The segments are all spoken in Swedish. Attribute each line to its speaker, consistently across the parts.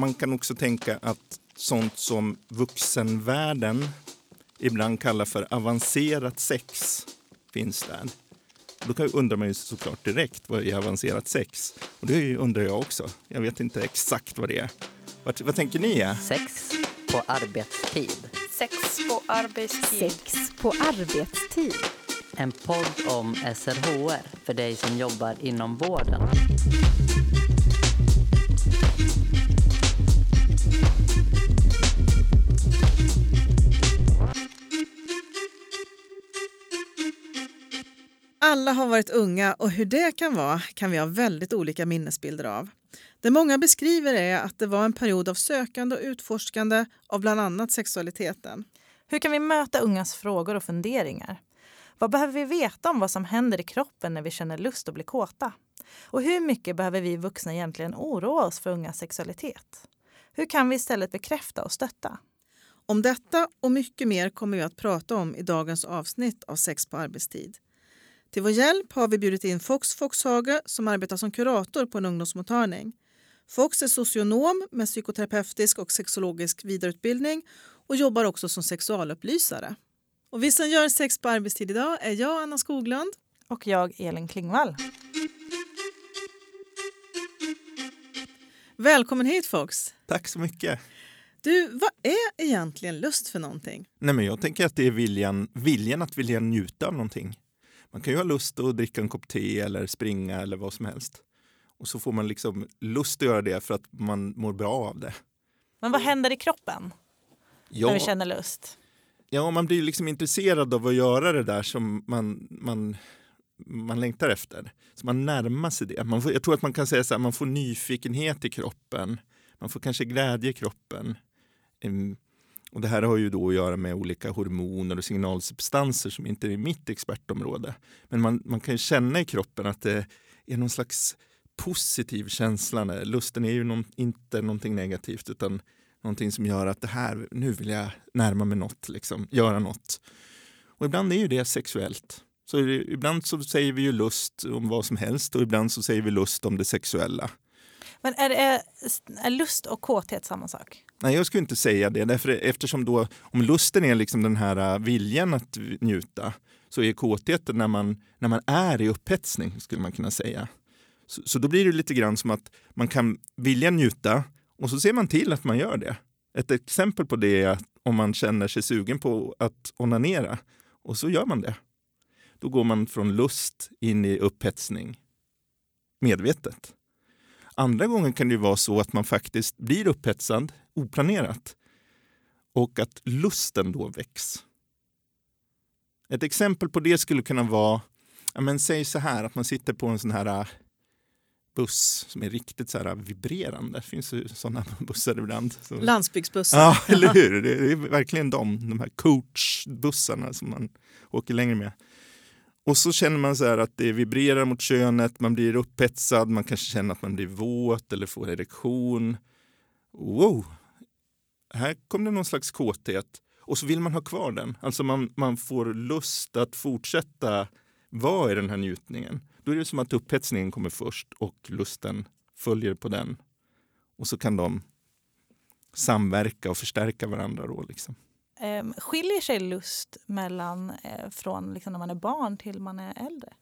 Speaker 1: man kan också tänka att sånt som vuxenvärlden ibland kallar för avancerat sex finns där. Då undrar man ju såklart direkt vad är avancerat sex? Och det undrar jag också. Jag vet inte exakt vad det är. Vad, vad tänker ni är?
Speaker 2: Sex på arbetstid.
Speaker 3: Sex på arbetstid.
Speaker 4: Sex på arbetstid.
Speaker 2: En podd om SRHR för dig som jobbar inom vården.
Speaker 5: Alla har varit unga och hur det kan vara kan vi ha väldigt olika minnesbilder av. Det många beskriver är att det var en period av sökande och utforskande av bland annat sexualiteten.
Speaker 3: Hur kan vi möta ungas frågor och funderingar? Vad behöver vi veta om vad som händer i kroppen när vi känner lust och blir kåta? Och hur mycket behöver vi vuxna egentligen oroa oss för ungas sexualitet? Hur kan vi istället bekräfta och stötta?
Speaker 5: Om detta och mycket mer kommer vi att prata om i dagens avsnitt av Sex på arbetstid. Till vår hjälp har vi bjudit in Fox Foxhage som arbetar som kurator på en ungdomsmottagning. Fox är socionom med psykoterapeutisk och sexologisk vidareutbildning och jobbar också som sexualupplysare. Och vi som gör Sex på arbetstid idag är jag, Anna Skoglund.
Speaker 3: Och jag, Elin Klingvall.
Speaker 5: Välkommen hit Fox!
Speaker 1: Tack så mycket!
Speaker 5: Du, vad är egentligen lust för någonting?
Speaker 1: Nej, men jag tänker att det är viljan, viljan att vilja njuta av någonting. Man kan ju ha lust att dricka en kopp te eller springa eller vad som helst. Och så får man liksom lust att göra det för att man mår bra av det.
Speaker 3: Men vad händer i kroppen
Speaker 1: ja,
Speaker 3: när vi känner lust?
Speaker 1: Ja, man blir liksom intresserad av att göra det där som man, man, man längtar efter. Så man närmar sig det. Man får, jag tror att man kan säga så här, man får nyfikenhet i kroppen. Man får kanske glädje i kroppen. Och det här har ju då att göra med olika hormoner och signalsubstanser som inte är mitt expertområde. Men man, man kan känna i kroppen att det är någon slags positiv känsla. Lusten är ju någon, inte någonting negativt utan någonting som gör att det här, nu vill jag närma mig något, liksom, göra något. Och ibland är ju det sexuellt. Så ibland så säger vi ju lust om vad som helst och ibland så säger vi lust om det sexuella.
Speaker 3: Men är, är, är lust och kåthet samma sak?
Speaker 1: Nej, jag skulle inte säga det. Därför, eftersom då, om lusten är liksom den här äh, viljan att njuta så är kåtheten när man, när man är i upphetsning, skulle man kunna säga. Så, så då blir det lite grann som att man kan vilja njuta och så ser man till att man gör det. Ett exempel på det är om man känner sig sugen på att onanera och så gör man det. Då går man från lust in i upphetsning medvetet. Andra gånger kan det vara så att man faktiskt blir upphetsad oplanerat och att lusten då väcks. Ett exempel på det skulle kunna vara, ja men säg så här att man sitter på en sån här äh, buss som är riktigt så här vibrerande. Det finns ju sådana bussar ibland.
Speaker 5: Landsbygdsbussar.
Speaker 1: Ja, eller hur? Det är verkligen de, de här coachbussarna som man åker längre med. Och så känner man så att det vibrerar mot könet, man blir upphetsad, man kanske känner att man blir våt eller får erektion. Wow! Här kom det någon slags kåthet. Och så vill man ha kvar den. Alltså man, man får lust att fortsätta vara i den här njutningen. Då är det som att upphetsningen kommer först och lusten följer på den. Och så kan de samverka och förstärka varandra. Då, liksom.
Speaker 3: Ehm, skiljer sig lust mellan eh, från liksom när man är barn till man är äldre?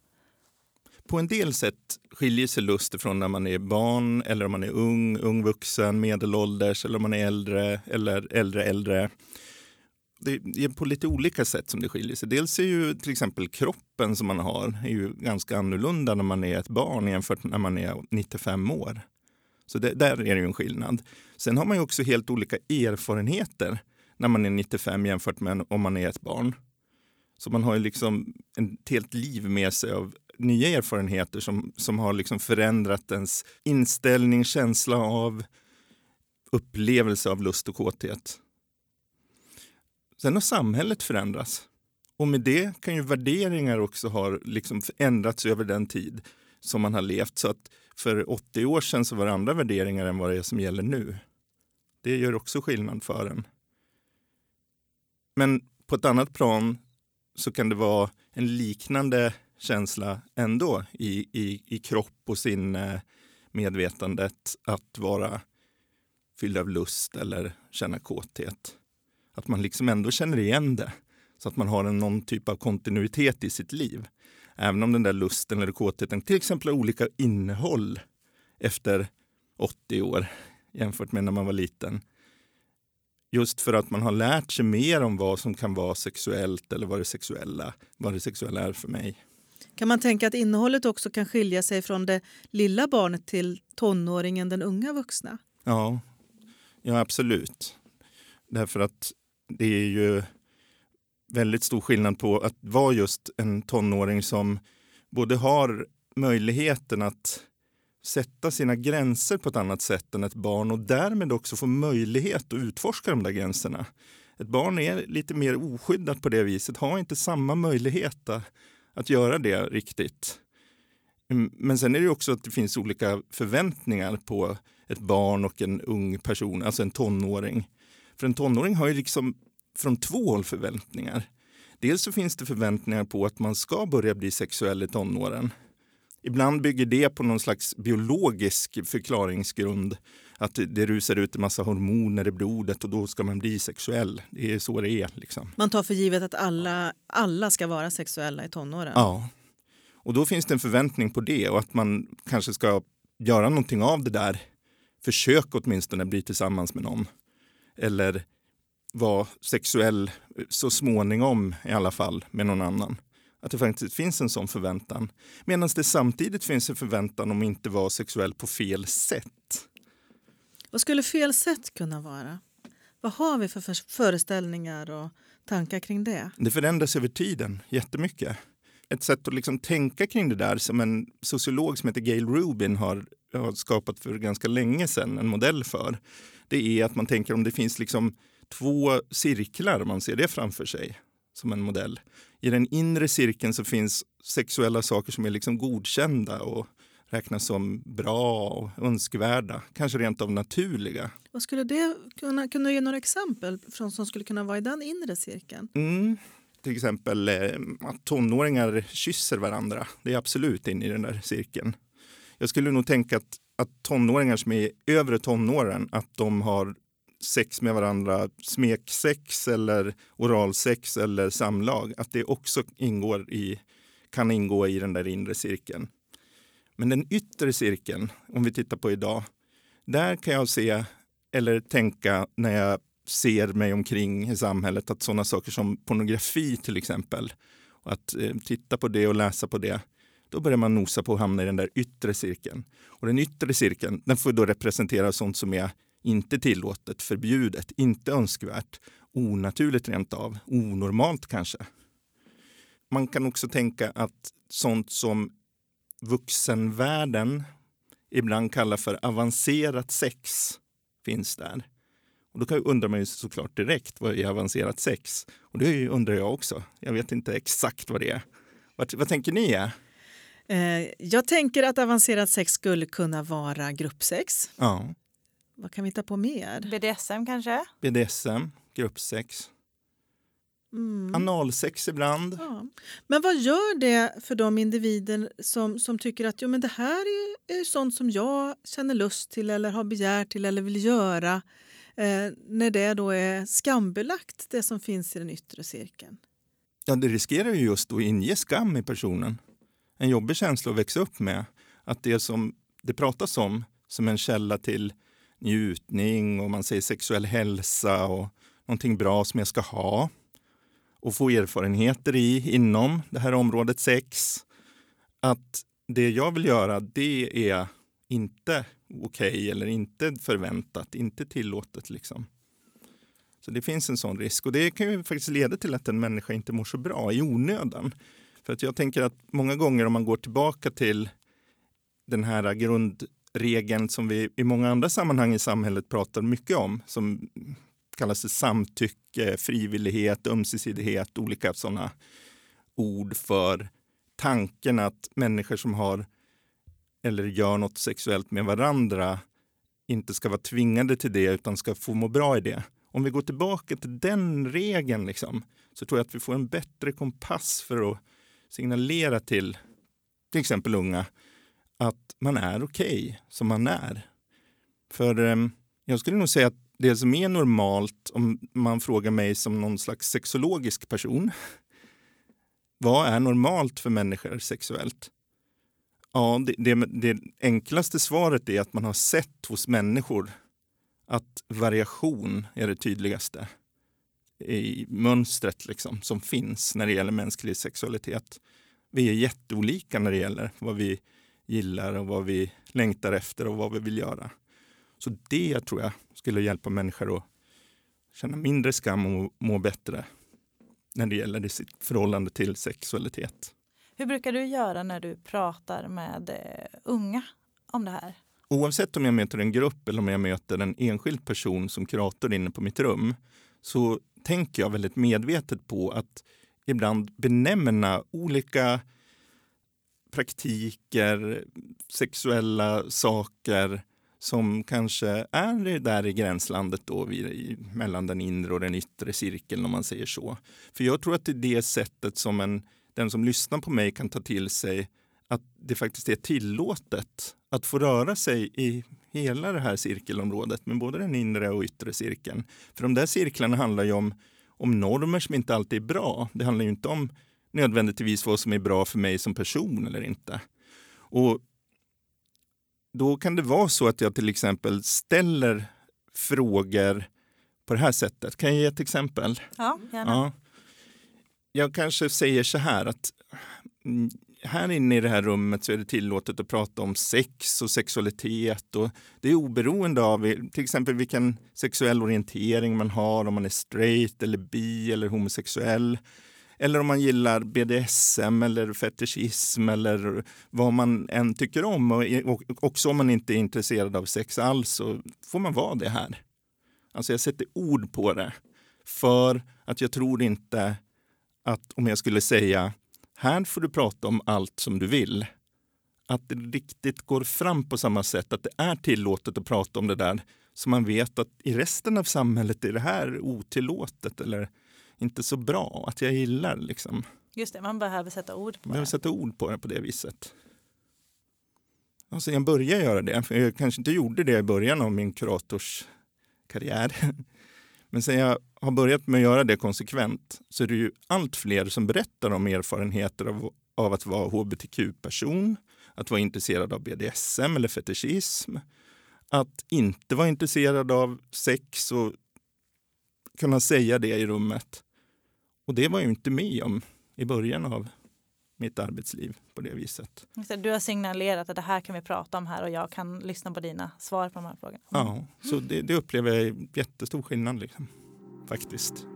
Speaker 1: På en del sätt skiljer sig lust från när man är barn eller om man är ung, ung vuxen, medelålders eller om man är äldre eller äldre äldre. Det är på lite olika sätt som det skiljer sig. Dels är ju till exempel kroppen som man har är ju ganska annorlunda när man är ett barn jämfört med när man är 95 år. Så det, där är det ju en skillnad. Sen har man ju också helt olika erfarenheter när man är 95 jämfört med om man är ett barn. Så man har ju liksom ett helt liv med sig av nya erfarenheter som, som har liksom förändrat ens inställning, känsla av upplevelse av lust och kåthet. Sen har samhället förändrats. Och med det kan ju värderingar också ha liksom ändrats över den tid som man har levt. Så att för 80 år sedan så var det andra värderingar än vad det är som gäller nu. Det gör också skillnad för en. Men på ett annat plan så kan det vara en liknande känsla ändå i, i, i kropp och sinne, medvetandet att vara fylld av lust eller känna kåthet. Att man liksom ändå känner igen det så att man har en, någon typ av kontinuitet i sitt liv. Även om den där lusten eller kåtheten till exempel har olika innehåll efter 80 år jämfört med när man var liten. Just för att man har lärt sig mer om vad som kan vara sexuellt eller vad det sexuella, vad det sexuella är för mig.
Speaker 5: Kan man tänka att innehållet också kan skilja sig från det lilla barnet till tonåringen, den unga vuxna?
Speaker 1: Ja, ja absolut. Därför att det är ju väldigt stor skillnad på att vara just en tonåring som både har möjligheten att sätta sina gränser på ett annat sätt än ett barn och därmed också få möjlighet att utforska de där gränserna. Ett barn är lite mer oskyddat på det viset, har inte samma möjlighet att göra det riktigt. Mm, men sen är det också att det finns olika förväntningar på ett barn och en ung person, alltså en tonåring. För en tonåring har ju liksom från två håll förväntningar. Dels så finns det förväntningar på att man ska börja bli sexuell i tonåren. Ibland bygger det på någon slags biologisk förklaringsgrund. Att det rusar ut en massa hormoner i blodet och då ska man bli sexuell. Det är så det är. Liksom.
Speaker 5: Man tar för givet att alla, alla ska vara sexuella i tonåren?
Speaker 1: Ja. Och då finns det en förväntning på det och att man kanske ska göra någonting av det där. Försök åtminstone bli tillsammans med någon. Eller vara sexuell så småningom i alla fall med någon annan. Att det faktiskt finns en sån förväntan. Medan det samtidigt finns en förväntan om att inte vara sexuell på fel sätt.
Speaker 5: Vad skulle fel sätt kunna vara? Vad har vi för föreställningar och tankar kring det?
Speaker 1: Det förändras över tiden jättemycket. Ett sätt att liksom tänka kring det där som en sociolog som heter Gail Rubin har, har skapat för ganska länge sedan en modell för. Det är att man tänker om det finns liksom två cirklar, man ser det framför sig som en modell. I den inre cirkeln så finns sexuella saker som är liksom godkända och räknas som bra och önskvärda, kanske rent av naturliga.
Speaker 5: Vad skulle det kunna, kunna ge några exempel från som skulle kunna vara i den inre cirkeln?
Speaker 1: Mm. Till exempel eh, att tonåringar kysser varandra. Det är absolut in i den där cirkeln. Jag skulle nog tänka att, att tonåringar som är övre tonåren, att de har sex med varandra, smeksex eller oralsex eller samlag, att det också ingår i, kan ingå i den där inre cirkeln. Men den yttre cirkeln, om vi tittar på idag, där kan jag se eller tänka när jag ser mig omkring i samhället att sådana saker som pornografi till exempel, och att eh, titta på det och läsa på det, då börjar man nosa på att hamna i den där yttre cirkeln. Och den yttre cirkeln den får då representera sånt som är inte tillåtet, förbjudet, inte önskvärt, onaturligt rent av, onormalt kanske. Man kan också tänka att sånt som vuxenvärlden ibland kallar för avancerat sex finns där. Och då undrar man ju såklart direkt, vad är avancerat sex? Och det undrar jag också. Jag vet inte exakt vad det är. Vad, vad tänker ni? Är?
Speaker 5: Eh, jag tänker att avancerat sex skulle kunna vara gruppsex.
Speaker 1: Ja.
Speaker 5: Vad kan vi ta på mer?
Speaker 3: BDSM kanske?
Speaker 1: BDSM, gruppsex. Mm. Analsex ibland.
Speaker 5: Ja. Men vad gör det för de individer som, som tycker att jo, men det här är, är sånt som jag känner lust till eller har begär till eller vill göra eh, när det då är skambelagt, det som finns i den yttre cirkeln?
Speaker 1: Ja, det riskerar ju just att inge skam i personen. En jobbig känsla att växa upp med. Att det som det pratas om som en källa till njutning och man säger sexuell hälsa och någonting bra som jag ska ha och få erfarenheter i inom det här området sex. Att det jag vill göra, det är inte okej okay, eller inte förväntat, inte tillåtet. Liksom. Så det finns en sån risk och det kan ju faktiskt leda till att en människa inte mår så bra i onödan. För att jag tänker att många gånger om man går tillbaka till den här grundregeln som vi i många andra sammanhang i samhället pratar mycket om, som kallas det samtycke, frivillighet, ömsesidighet, olika sådana ord för tanken att människor som har eller gör något sexuellt med varandra inte ska vara tvingade till det utan ska få må bra i det. Om vi går tillbaka till den regeln liksom, så tror jag att vi får en bättre kompass för att signalera till till exempel unga att man är okej okay som man är. För eh, Jag skulle nog säga att det som är normalt om man frågar mig som någon slags sexologisk person. Vad är normalt för människor sexuellt? Ja, det, det, det enklaste svaret är att man har sett hos människor att variation är det tydligaste i mönstret liksom, som finns när det gäller mänsklig sexualitet. Vi är jätteolika när det gäller vad vi gillar och vad vi längtar efter och vad vi vill göra. Så det tror jag skulle hjälpa människor att känna mindre skam och må bättre när det gäller sitt förhållande till sexualitet.
Speaker 3: Hur brukar du göra när du pratar med eh, unga om det här?
Speaker 1: Oavsett om jag möter en grupp eller om jag möter en enskild person som kurator inne på mitt rum så tänker jag väldigt medvetet på att ibland benämna olika praktiker, sexuella saker som kanske är där i gränslandet då, mellan den inre och den yttre cirkeln om man säger så. För jag tror att det är det sättet som en, den som lyssnar på mig kan ta till sig att det faktiskt är tillåtet att få röra sig i hela det här cirkelområdet med både den inre och yttre cirkeln. För de där cirklarna handlar ju om, om normer som inte alltid är bra. Det handlar ju inte om nödvändigtvis vad som är bra för mig som person eller inte. Och då kan det vara så att jag till exempel ställer frågor på det här sättet. Kan jag ge ett exempel?
Speaker 3: Ja, gärna. Ja.
Speaker 1: Jag kanske säger så här att mm, här inne i det här rummet så är det tillåtet att prata om sex och sexualitet. Och det är oberoende av till exempel vilken sexuell orientering man har, om man är straight eller bi eller homosexuell. Eller om man gillar BDSM eller fetischism eller vad man än tycker om. Och också om man inte är intresserad av sex alls så får man vara det här. Alltså jag sätter ord på det. För att jag tror inte att om jag skulle säga här får du prata om allt som du vill. Att det riktigt går fram på samma sätt, att det är tillåtet att prata om det där. Så man vet att i resten av samhället är det här otillåtet eller inte så bra, att jag gillar liksom.
Speaker 3: Just det, man behöver sätta ord på
Speaker 1: man behöver sätta ord på det på det viset. Sen jag började göra det, för jag kanske inte gjorde det i början av min kuratorskarriär. Men sen jag har börjat med att göra det konsekvent så är det ju allt fler som berättar om erfarenheter av, av att vara hbtq-person, att vara intresserad av BDSM eller fetischism, att inte vara intresserad av sex och kunna säga det i rummet. Och det var jag inte med om i början av mitt arbetsliv på det viset.
Speaker 3: Du har signalerat att det här kan vi prata om här och jag kan lyssna på dina svar på de här frågorna.
Speaker 1: Ja, så det, det upplever jag jättestor skillnad liksom, faktiskt.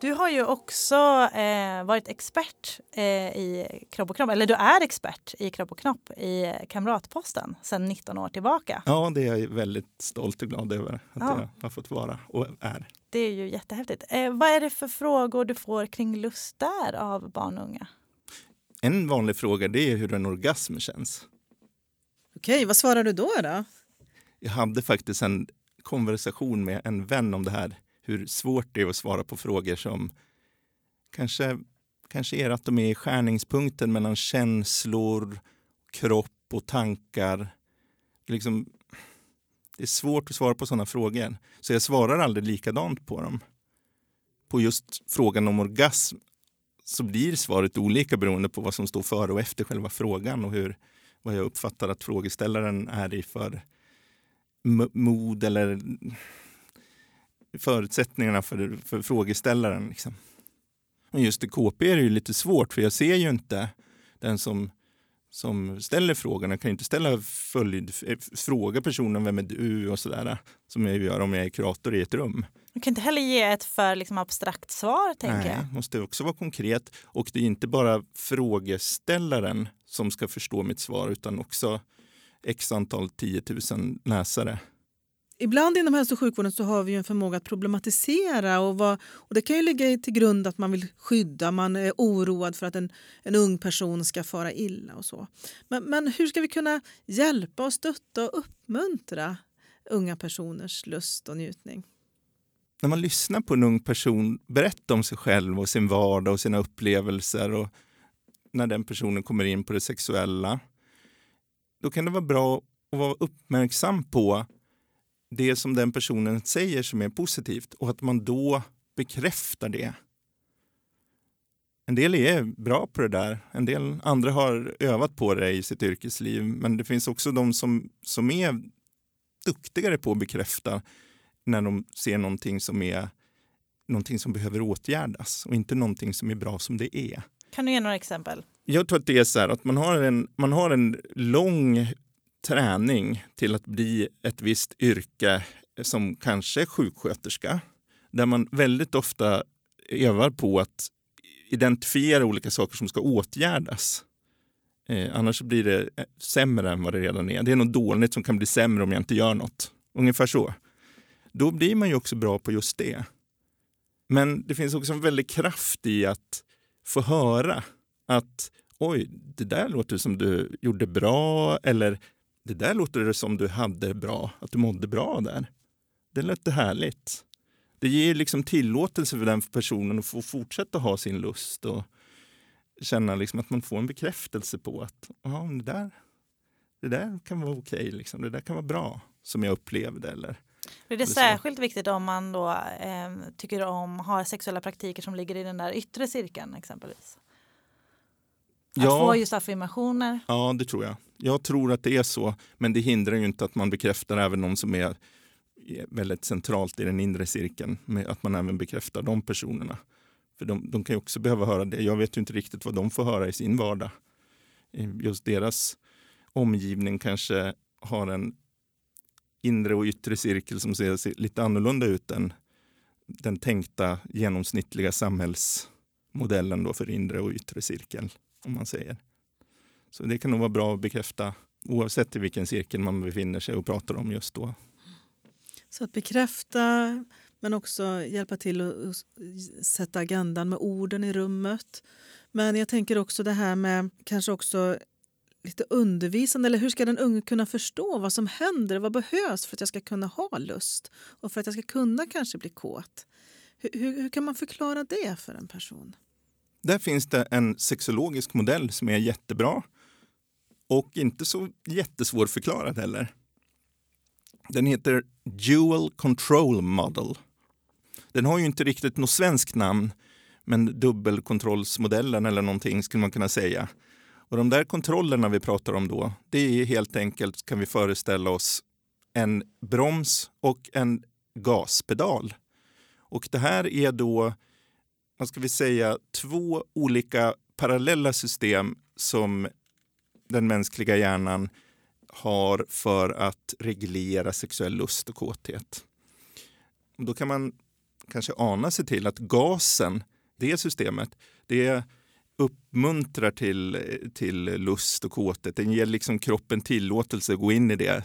Speaker 3: Du har ju också eh, varit expert eh, i kropp och knopp, eller du är expert i kropp och knopp i Kamratposten sedan 19 år tillbaka.
Speaker 1: Ja, det är jag väldigt stolt och glad över att ja. jag har fått vara och är.
Speaker 3: Det är ju jättehäftigt. Eh, vad är det för frågor du får kring lust där av barn och unga?
Speaker 1: En vanlig fråga det är hur en orgasm känns.
Speaker 5: Okej, vad svarar du då? då?
Speaker 1: Jag hade faktiskt en konversation med en vän om det här hur svårt det är att svara på frågor som kanske, kanske är att de är i skärningspunkten mellan känslor, kropp och tankar. Liksom, det är svårt att svara på sådana frågor, så jag svarar aldrig likadant på dem. På just frågan om orgasm så blir svaret olika beroende på vad som står före och efter själva frågan och hur, vad jag uppfattar att frågeställaren är i för mod eller förutsättningarna för, för frågeställaren. Liksom. Och just i KP är det ju lite svårt för jag ser ju inte den som, som ställer frågan. Jag kan inte ställa följd, fråga personen vem är du och sådär som jag gör om jag är kurator i ett rum.
Speaker 3: Du kan inte heller ge ett för liksom, abstrakt svar. tänker
Speaker 1: Nej,
Speaker 3: jag.
Speaker 1: måste också vara konkret. Och det är inte bara frågeställaren som ska förstå mitt svar utan också x antal 10 000 läsare.
Speaker 5: Ibland inom hälso och sjukvården så har vi en förmåga att problematisera och, vad, och det kan ju ligga till grund att man vill skydda, man är oroad för att en, en ung person ska fara illa och så. Men, men hur ska vi kunna hjälpa och stötta och uppmuntra unga personers lust och njutning?
Speaker 1: När man lyssnar på en ung person berätta om sig själv och sin vardag och sina upplevelser och när den personen kommer in på det sexuella, då kan det vara bra att vara uppmärksam på det som den personen säger som är positivt och att man då bekräftar det. En del är bra på det där, en del andra har övat på det i sitt yrkesliv men det finns också de som, som är duktigare på att bekräfta när de ser någonting som är någonting som behöver åtgärdas och inte någonting som är bra som det är.
Speaker 3: Kan du ge några exempel?
Speaker 1: Jag tror att det är så här att man har en, man har en lång träning till att bli ett visst yrke som kanske sjuksköterska. Där man väldigt ofta övar på att identifiera olika saker som ska åtgärdas. Eh, annars blir det eh, sämre än vad det redan är. Det är något dåligt som kan bli sämre om jag inte gör något. Ungefär så. Då blir man ju också bra på just det. Men det finns också en väldig kraft i att få höra att oj, det där låter som du gjorde bra eller det där låter det som du hade bra, att du mådde bra där. Det låter härligt. Det ger liksom tillåtelse för den personen att få fortsätta ha sin lust och känna liksom att man får en bekräftelse på att det, där, det där kan vara okej, okay, liksom. det där kan vara bra som jag upplevde. Eller,
Speaker 3: Blir det särskilt viktigt om man då eh, tycker om, har sexuella praktiker som ligger i den där yttre cirkeln exempelvis? Att ja, få just affirmationer?
Speaker 1: Ja, det tror jag. Jag tror att det är så, men det hindrar ju inte att man bekräftar även de som är väldigt centralt i den inre cirkeln, med att man även bekräftar de personerna. För de, de kan ju också behöva höra det. Jag vet ju inte riktigt vad de får höra i sin vardag. Just deras omgivning kanske har en inre och yttre cirkel som ser lite annorlunda ut än den tänkta genomsnittliga samhällsmodellen då för inre och yttre cirkel. om man säger. Så det kan nog vara bra att bekräfta oavsett i vilken cirkel man befinner sig och pratar om just då.
Speaker 5: Så att bekräfta men också hjälpa till att sätta agendan med orden i rummet. Men jag tänker också det här med kanske också lite undervisande. Eller hur ska den unge kunna förstå vad som händer? Vad behövs för att jag ska kunna ha lust och för att jag ska kunna kanske bli kåt? Hur, hur, hur kan man förklara det för en person?
Speaker 1: Där finns det en sexologisk modell som är jättebra och inte så jättesvårförklarad heller. Den heter Dual Control Model. Den har ju inte riktigt något svenskt namn, men dubbelkontrollsmodellen eller någonting skulle man kunna säga. Och de där kontrollerna vi pratar om då, det är helt enkelt, kan vi föreställa oss, en broms och en gaspedal. Och det här är då, vad ska vi säga, två olika parallella system som den mänskliga hjärnan har för att reglera sexuell lust och kåthet. Då kan man kanske ana sig till att gasen, det systemet, det uppmuntrar till, till lust och kåthet. Den ger liksom kroppen tillåtelse att gå in i det,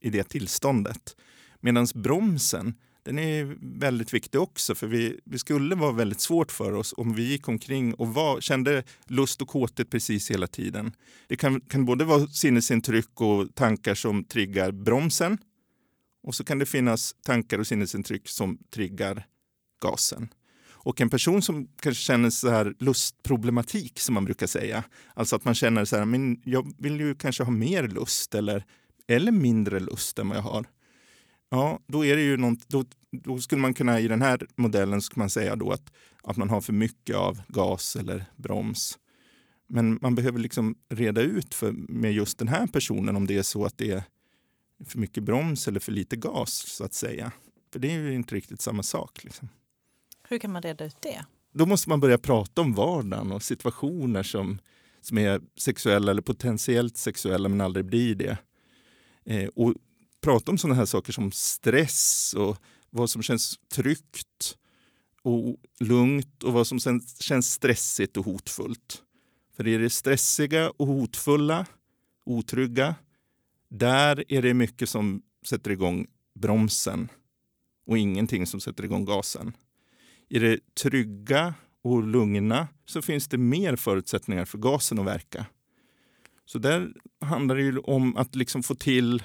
Speaker 1: i det tillståndet. Medan bromsen, den är väldigt viktig också för vi, vi skulle vara väldigt svårt för oss om vi gick omkring och var, kände lust och kåthet precis hela tiden. Det kan, kan både vara sinnesintryck och tankar som triggar bromsen och så kan det finnas tankar och sinnesintryck som triggar gasen. Och en person som kanske känner så här lustproblematik som man brukar säga, alltså att man känner så här, men jag vill ju kanske ha mer lust eller, eller mindre lust än vad jag har. Ja, då är det ju något, då, då skulle man kunna i den här modellen skulle man säga då att, att man har för mycket av gas eller broms. Men man behöver liksom reda ut för, med just den här personen om det är så att det är för mycket broms eller för lite gas så att säga. För det är ju inte riktigt samma sak. Liksom.
Speaker 3: Hur kan man reda ut det?
Speaker 1: Då måste man börja prata om vardagen och situationer som, som är sexuella eller potentiellt sexuella men aldrig blir det. Eh, och prata om sådana här saker som stress och vad som känns tryggt och lugnt och vad som känns stressigt och hotfullt. För är det stressiga och hotfulla, otrygga, där är det mycket som sätter igång bromsen och ingenting som sätter igång gasen. I det trygga och lugna så finns det mer förutsättningar för gasen att verka. Så där handlar det om att liksom få till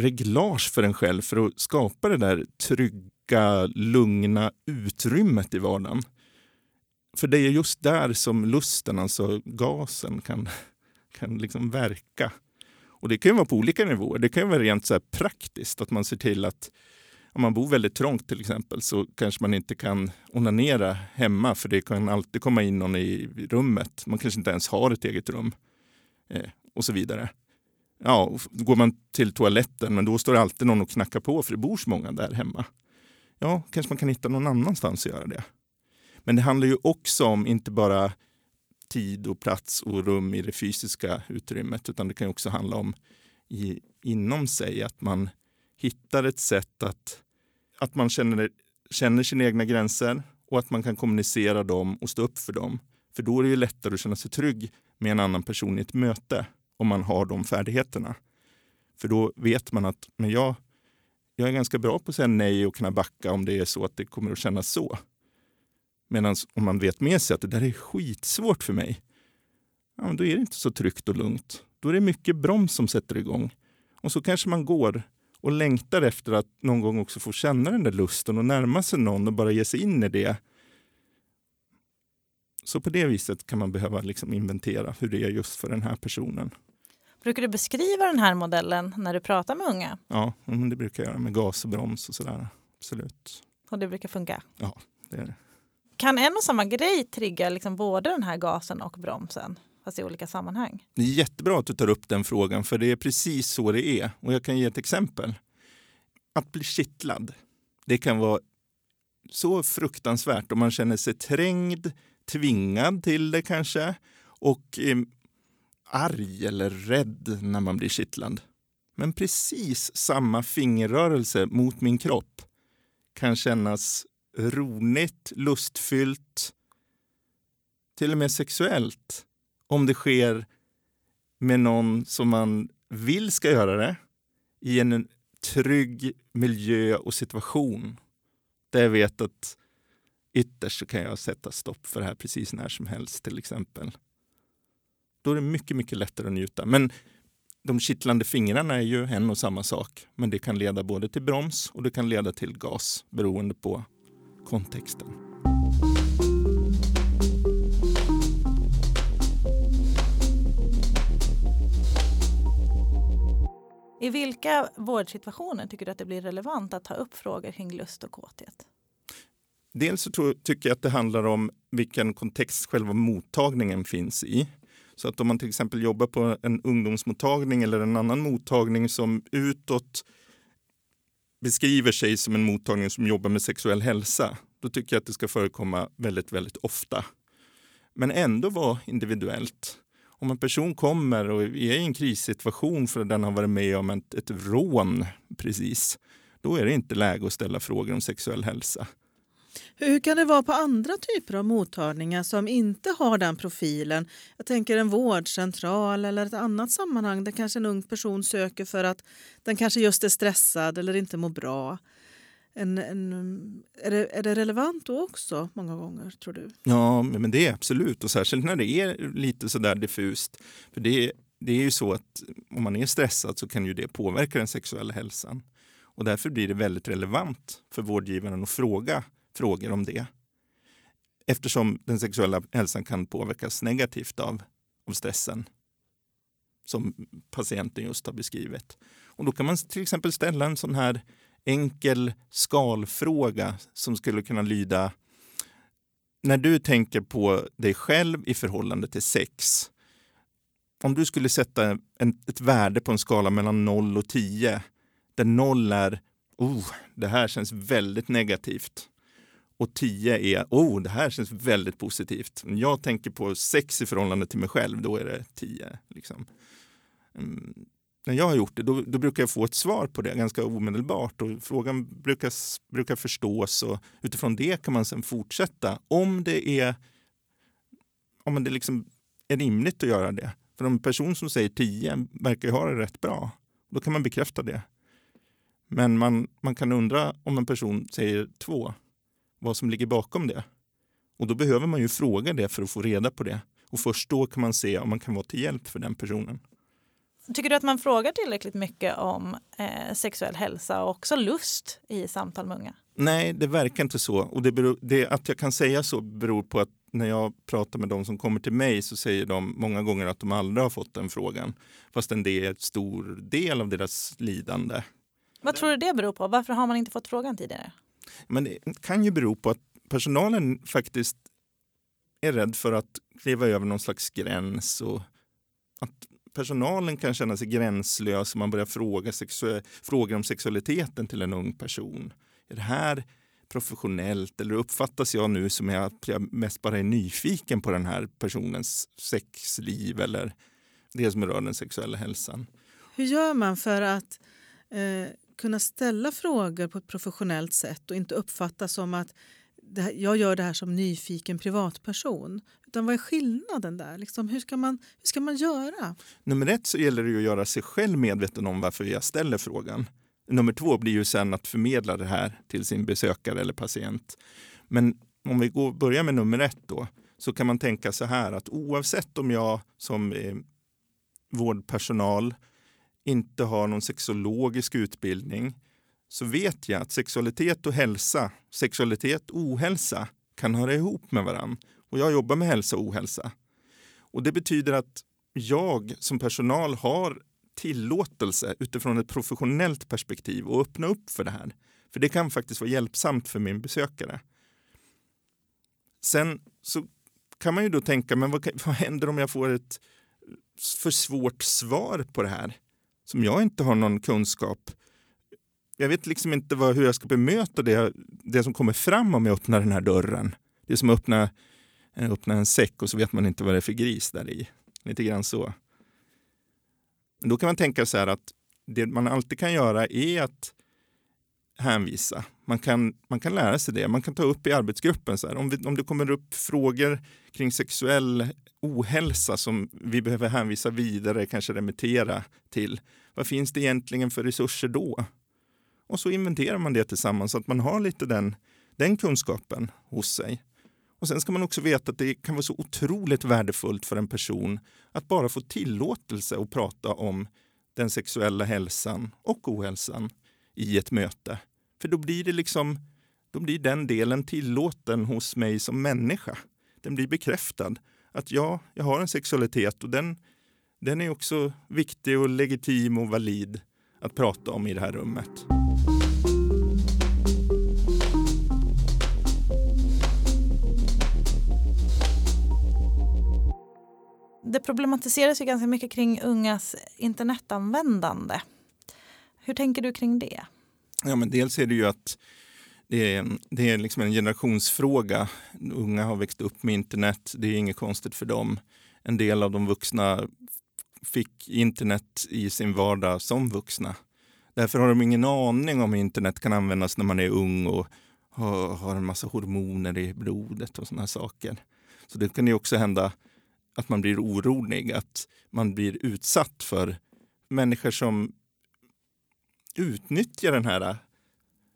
Speaker 1: reglage för en själv för att skapa det där trygga, lugna utrymmet i vardagen. För det är just där som lusten, alltså gasen, kan, kan liksom verka. Och det kan ju vara på olika nivåer. Det kan ju vara rent så praktiskt, att man ser till att om man bor väldigt trångt till exempel så kanske man inte kan onanera hemma för det kan alltid komma in någon i rummet. Man kanske inte ens har ett eget rum eh, och så vidare. Ja, går man till toaletten, men då står det alltid någon och knackar på för det bor så många där hemma. Ja, kanske man kan hitta någon annanstans att göra det. Men det handlar ju också om inte bara tid och plats och rum i det fysiska utrymmet utan det kan också handla om i, inom sig att man hittar ett sätt att, att man känner, känner sina egna gränser och att man kan kommunicera dem och stå upp för dem. För då är det ju lättare att känna sig trygg med en annan person i ett möte om man har de färdigheterna. För då vet man att men jag, jag är ganska bra på att säga nej och kunna backa om det är så att det kommer att kännas så. Medan om man vet med sig att det där är skitsvårt för mig, ja, då är det inte så tryggt och lugnt. Då är det mycket broms som sätter igång. Och så kanske man går och längtar efter att någon gång också få känna den där lusten och närma sig någon och bara ge sig in i det. Så på det viset kan man behöva liksom inventera hur det är just för den här personen.
Speaker 3: Brukar du beskriva den här modellen när du pratar med unga?
Speaker 1: Ja, det brukar jag göra med gas och broms och sådär. Absolut.
Speaker 3: Och det brukar funka?
Speaker 1: Ja, det är det.
Speaker 3: Kan en och samma grej trigga liksom både den här gasen och bromsen? Fast i olika sammanhang?
Speaker 1: Det är jättebra att du tar upp den frågan, för det är precis så det är. Och jag kan ge ett exempel. Att bli kittlad, det kan vara så fruktansvärt om man känner sig trängd, tvingad till det kanske och eh, arg eller rädd när man blir kittlad. Men precis samma fingerrörelse mot min kropp kan kännas roligt, lustfyllt, till och med sexuellt om det sker med någon som man vill ska göra det i en trygg miljö och situation där jag vet att ytterst så kan jag sätta stopp för det här precis när som helst till exempel. Då är det mycket, mycket lättare att njuta. Men de kittlande fingrarna är ju en och samma sak. Men det kan leda både till broms och det kan leda till gas beroende på kontexten.
Speaker 3: I vilka vårdsituationer tycker du att det blir relevant att ta upp frågor kring lust och kåthet?
Speaker 1: Dels så tror, tycker jag att det handlar om vilken kontext själva mottagningen finns i. Så att om man till exempel jobbar på en ungdomsmottagning eller en annan mottagning som utåt beskriver sig som en mottagning som jobbar med sexuell hälsa, då tycker jag att det ska förekomma väldigt, väldigt ofta. Men ändå vara individuellt. Om en person kommer och är i en krissituation för att den har varit med om ett, ett rån precis, då är det inte läge att ställa frågor om sexuell hälsa.
Speaker 5: Hur kan det vara på andra typer av mottagningar som inte har den profilen? Jag tänker en vårdcentral eller ett annat sammanhang där kanske en ung person söker för att den kanske just är stressad eller inte mår bra. En, en, är, det, är det relevant då också många gånger, tror du?
Speaker 1: Ja, men det är absolut. Och särskilt när det är lite sådär diffust. För det, det är ju så att om man är stressad så kan ju det påverka den sexuella hälsan. Och därför blir det väldigt relevant för vårdgivaren att fråga frågor om det. Eftersom den sexuella hälsan kan påverkas negativt av, av stressen som patienten just har beskrivit. Och då kan man till exempel ställa en sån här enkel skalfråga som skulle kunna lyda när du tänker på dig själv i förhållande till sex. Om du skulle sätta en, ett värde på en skala mellan 0 och 10 där 0 är oh, det här känns väldigt negativt och 10 är oh, det här känns väldigt positivt. Om jag tänker på 6 i förhållande till mig själv, då är det 10. Liksom. Mm. När jag har gjort det, då, då, brukar jag få ett svar på det ganska omedelbart och frågan brukar, brukar förstås och utifrån det kan man sen fortsätta om det är om det liksom är rimligt att göra det. För om en person som säger 10 verkar ha det rätt bra, då kan man bekräfta det. Men man, man kan undra om en person säger 2 vad som ligger bakom det. Och då behöver man ju fråga det för att få reda på det. Och först då kan man se om man kan vara till hjälp för den personen.
Speaker 3: Tycker du att man frågar tillräckligt mycket om eh, sexuell hälsa och också lust i samtal med unga?
Speaker 1: Nej, det verkar inte så. Och det beror, det, att jag kan säga så beror på att när jag pratar med de som kommer till mig så säger de många gånger att de aldrig har fått den frågan. Fastän det är en stor del av deras lidande.
Speaker 3: Vad tror du det beror på? Varför har man inte fått frågan tidigare?
Speaker 1: Men det kan ju bero på att personalen faktiskt är rädd för att kliva över någon slags gräns och att personalen kan känna sig gränslös om man börjar fråga frågor om sexualiteten till en ung person. Är det här professionellt eller uppfattas jag nu som att jag mest bara är nyfiken på den här personens sexliv eller det som rör den sexuella hälsan?
Speaker 5: Hur gör man för att eh, kunna ställa frågor på ett professionellt sätt och inte uppfattas som att här, jag gör det här som nyfiken privatperson. Utan vad är skillnaden där? Liksom, hur, ska man, hur ska man göra?
Speaker 1: Nummer ett så gäller det att göra sig själv medveten om varför jag ställer frågan. Nummer två blir ju sen att förmedla det här till sin besökare eller patient. Men om vi går, börjar med nummer ett då, så kan man tänka så här att oavsett om jag som eh, vårdpersonal inte har någon sexologisk utbildning så vet jag att sexualitet och hälsa, sexualitet och ohälsa kan höra ihop med varandra. Och jag jobbar med hälsa och ohälsa. Och det betyder att jag som personal har tillåtelse utifrån ett professionellt perspektiv och öppna upp för det här. För det kan faktiskt vara hjälpsamt för min besökare. Sen så kan man ju då tänka, men vad, vad händer om jag får ett för svårt svar på det här? Som jag inte har någon kunskap. Jag vet liksom inte vad, hur jag ska bemöta det, det som kommer fram om jag öppnar den här dörren. Det är som att öppna, eh, öppna en säck och så vet man inte vad det är för gris där i. Lite grann så. Men då kan man tänka så här att det man alltid kan göra är att hänvisa. Man kan, man kan lära sig det. Man kan ta upp i arbetsgruppen. Så här, om, vi, om det kommer upp frågor kring sexuell ohälsa som vi behöver hänvisa vidare, kanske remittera till. Vad finns det egentligen för resurser då? Och så inventerar man det tillsammans så att man har lite den, den kunskapen hos sig. Och Sen ska man också veta att det kan vara så otroligt värdefullt för en person att bara få tillåtelse att prata om den sexuella hälsan och ohälsan i ett möte. För då blir det liksom, då blir den delen tillåten hos mig som människa. Den blir bekräftad att ja, jag har en sexualitet och den, den är också viktig och legitim och valid att prata om i det här rummet.
Speaker 3: Det problematiseras ju ganska mycket kring ungas internetanvändande. Hur tänker du kring det?
Speaker 1: Ja, men dels är det ju att det är, det är liksom en generationsfråga. Unga har växt upp med internet. Det är inget konstigt för dem. En del av de vuxna fick internet i sin vardag som vuxna. Därför har de ingen aning om hur internet kan användas när man är ung och har, en massa hormoner i blodet och såna saker. Så det kan ju också hända att man blir orolig, att man blir utsatt för människor som utnyttja den här äh,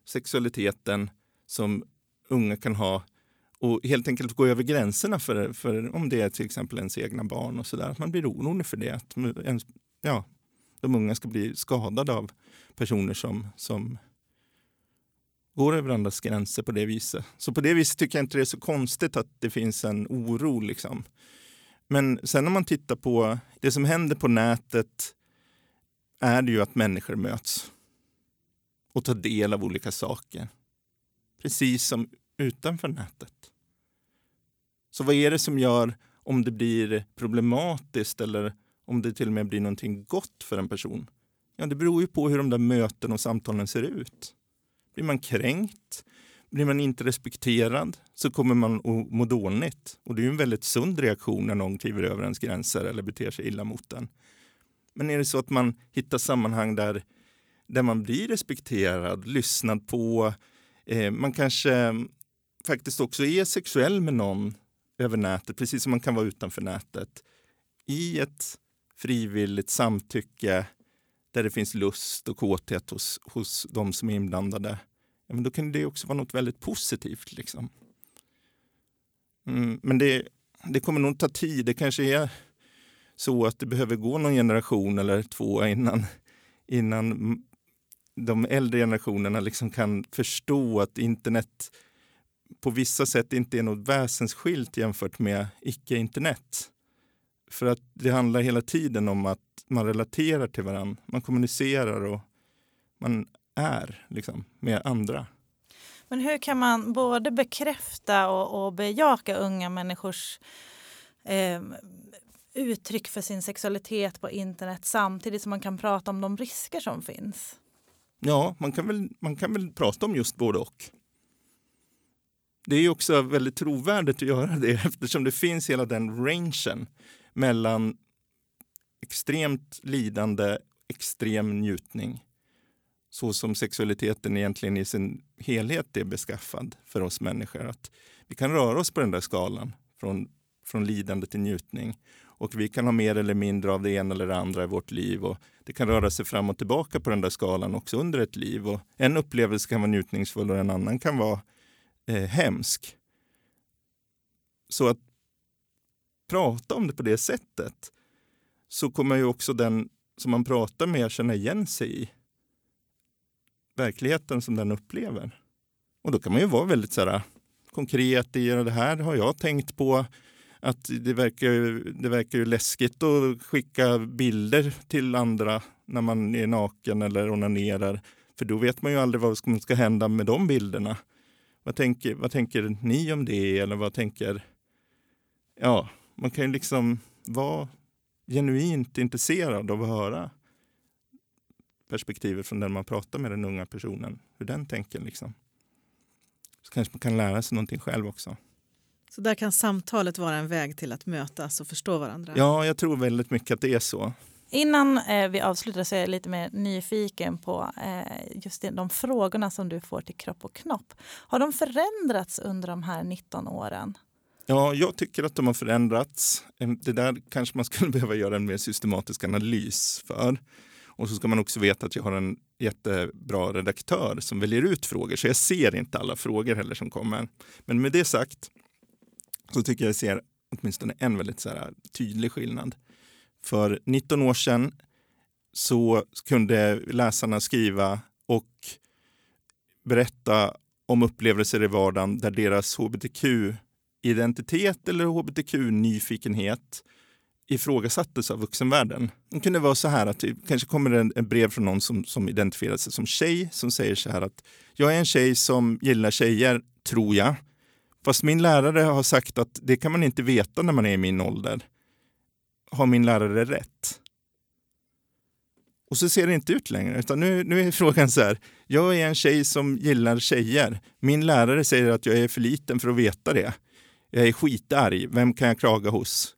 Speaker 1: sexualiteten som unga kan ha och helt enkelt gå över gränserna för, för om det är till exempel ens egna barn och sådär. Att man blir orolig för det. Att ens, ja, de unga ska bli skadade av personer som, som går över andras gränser på det viset. Så på det viset tycker jag inte det är så konstigt att det finns en oro. Liksom. Men sen om man tittar på det som händer på nätet är det ju att människor möts och ta del av olika saker. Precis som utanför nätet. Så vad är det som gör om det blir problematiskt eller om det till och med blir någonting gott för en person? Ja, det beror ju på hur de där möten och samtalen ser ut. Blir man kränkt? Blir man inte respekterad så kommer man att må dåligt. Och det är ju en väldigt sund reaktion när någon kliver över ens gränser eller beter sig illa mot en. Men är det så att man hittar sammanhang där, där man blir respekterad, lyssnad på, eh, man kanske mm, faktiskt också är sexuell med någon över nätet, precis som man kan vara utanför nätet, i ett frivilligt samtycke där det finns lust och kåthet hos, hos de som är inblandade, ja, men då kan det också vara något väldigt positivt. Liksom. Mm, men det, det kommer nog ta tid. Det kanske är så att det behöver gå någon generation eller två innan, innan de äldre generationerna liksom kan förstå att internet på vissa sätt inte är något väsensskilt jämfört med icke-internet. För att det handlar hela tiden om att man relaterar till varandra, man kommunicerar och man är liksom, med andra.
Speaker 3: Men hur kan man både bekräfta och, och bejaka unga människors eh, uttryck för sin sexualitet på internet samtidigt som man kan prata om de risker som finns?
Speaker 1: Ja, man kan väl, man kan väl prata om just både och. Det är också väldigt trovärdigt att göra det eftersom det finns hela den rangen mellan extremt lidande, extrem njutning så som sexualiteten egentligen i sin helhet är beskaffad för oss människor. Att vi kan röra oss på den där skalan från, från lidande till njutning. Och vi kan ha mer eller mindre av det ena eller det andra i vårt liv. Och det kan röra sig fram och tillbaka på den där skalan också under ett liv. Och en upplevelse kan vara njutningsfull och en annan kan vara eh, hemsk. Så att prata om det på det sättet så kommer ju också den som man pratar med känna igen sig i verkligheten som den upplever. Och då kan man ju vara väldigt så här, konkret i det här har jag tänkt på. Att det verkar, det verkar ju läskigt att skicka bilder till andra när man är naken eller onanerar. För då vet man ju aldrig vad som ska hända med de bilderna. Vad tänker, vad tänker ni om det? Eller vad tänker... Ja, man kan ju liksom vara genuint intresserad av att höra perspektivet från den man pratar med, den unga personen. Hur den tänker liksom. Så kanske man kan lära sig någonting själv också.
Speaker 5: Så där kan samtalet vara en väg till att mötas och förstå varandra?
Speaker 1: Ja, jag tror väldigt mycket att det är så.
Speaker 3: Innan eh, vi avslutar så är jag lite mer nyfiken på eh, just de frågorna som du får till Kropp och knopp. Har de förändrats under de här 19 åren?
Speaker 1: Ja, jag tycker att de har förändrats. Det där kanske man skulle behöva göra en mer systematisk analys för. Och så ska man också veta att jag har en jättebra redaktör som väljer ut frågor, så jag ser inte alla frågor heller som kommer. Men med det sagt så tycker jag jag ser åtminstone en väldigt så här, tydlig skillnad. För 19 år sedan så kunde läsarna skriva och berätta om upplevelser i vardagen där deras hbtq-identitet eller hbtq-nyfikenhet ifrågasattes av vuxenvärlden. Det kunde vara så här att det kanske kommer en, en brev från någon som, som identifierar sig som tjej som säger så här att jag är en tjej som gillar tjejer, tror jag. Fast min lärare har sagt att det kan man inte veta när man är i min ålder. Har min lärare rätt? Och så ser det inte ut längre. Utan nu, nu är frågan så här. Jag är en tjej som gillar tjejer. Min lärare säger att jag är för liten för att veta det. Jag är skitarg. Vem kan jag klaga hos?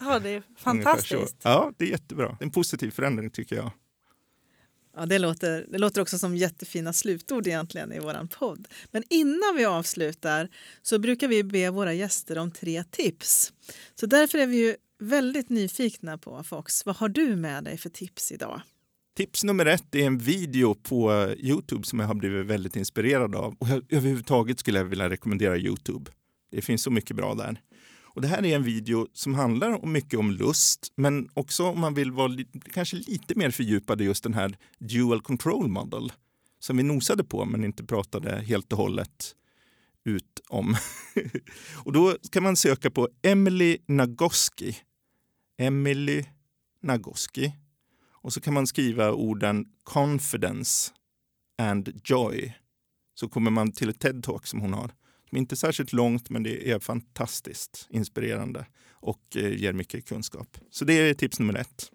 Speaker 3: Ja, det är fantastiskt.
Speaker 1: Ja, det är jättebra. En positiv förändring tycker jag.
Speaker 5: Ja, det, låter, det låter också som jättefina slutord egentligen i vår podd. Men innan vi avslutar så brukar vi be våra gäster om tre tips. Så därför är vi ju väldigt nyfikna på Fox. Vad har du med dig för tips idag?
Speaker 1: Tips nummer ett är en video på Youtube som jag har blivit väldigt inspirerad av. Och överhuvudtaget skulle jag vilja rekommendera Youtube. Det finns så mycket bra där. Och det här är en video som handlar mycket om lust, men också om man vill vara li kanske lite mer fördjupad i just den här dual control model som vi nosade på men inte pratade helt och hållet ut om. och då kan man söka på Emily Nagoski. Emily Nagoski. Och så kan man skriva orden confidence and joy. Så kommer man till ett TED-talk som hon har. Inte särskilt långt, men det är fantastiskt inspirerande och eh, ger mycket kunskap. Så det är tips nummer ett.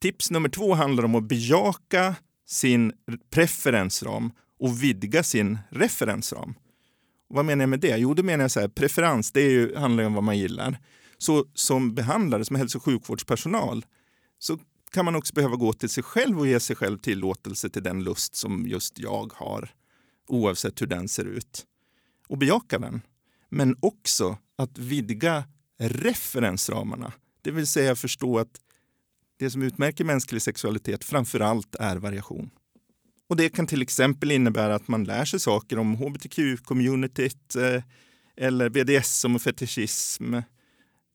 Speaker 1: Tips nummer två handlar om att bejaka sin preferensram och vidga sin referensram. vad menar jag med det? Jo, det menar jag så här, preferens, det är ju, handlar om vad man gillar. Så som behandlare, som hälso och sjukvårdspersonal, så kan man också behöva gå till sig själv och ge sig själv tillåtelse till den lust som just jag har, oavsett hur den ser ut och bejaka den. Men också att vidga referensramarna. Det vill säga förstå att det som utmärker mänsklig sexualitet framför allt är variation. Och Det kan till exempel innebära att man lär sig saker om hbtq-communityt eh, eller BDSM och fetischism.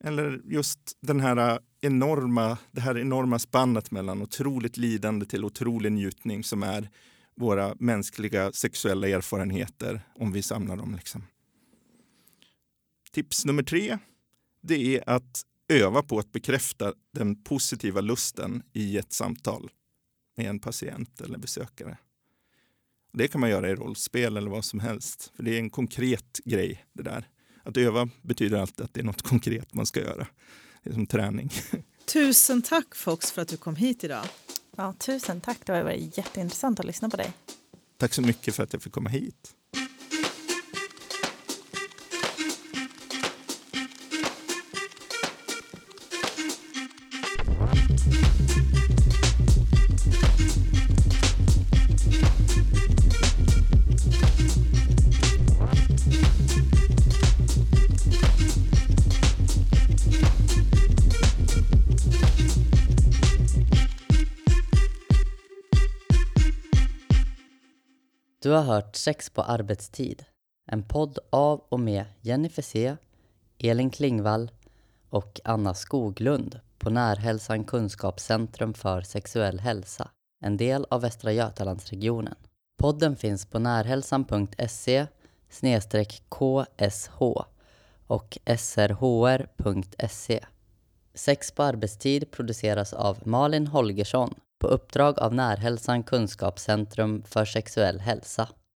Speaker 1: Eller just den här enorma, det här enorma spannet mellan otroligt lidande till otrolig njutning som är våra mänskliga sexuella erfarenheter om vi samlar dem. Liksom. Tips nummer tre, det är att öva på att bekräfta den positiva lusten i ett samtal med en patient eller besökare. Det kan man göra i rollspel eller vad som helst, för det är en konkret grej det där. Att öva betyder alltid att det är något konkret man ska göra. Det är som träning.
Speaker 5: Tusen tack Fox för att du kom hit idag.
Speaker 3: Ja, tusen tack, det har varit jätteintressant att lyssna på dig.
Speaker 1: Tack så mycket för att jag fick komma hit.
Speaker 2: Har hört Sex på arbetstid. En podd av och med Jennifer C, Elin Klingvall och Anna Skoglund på Närhälsan Kunskapscentrum för sexuell hälsa, en del av Västra Götalandsregionen. Podden finns på närhälsan.se ksh och srhr.se. Sex på arbetstid produceras av Malin Holgersson på uppdrag av Närhälsan Kunskapscentrum för sexuell hälsa.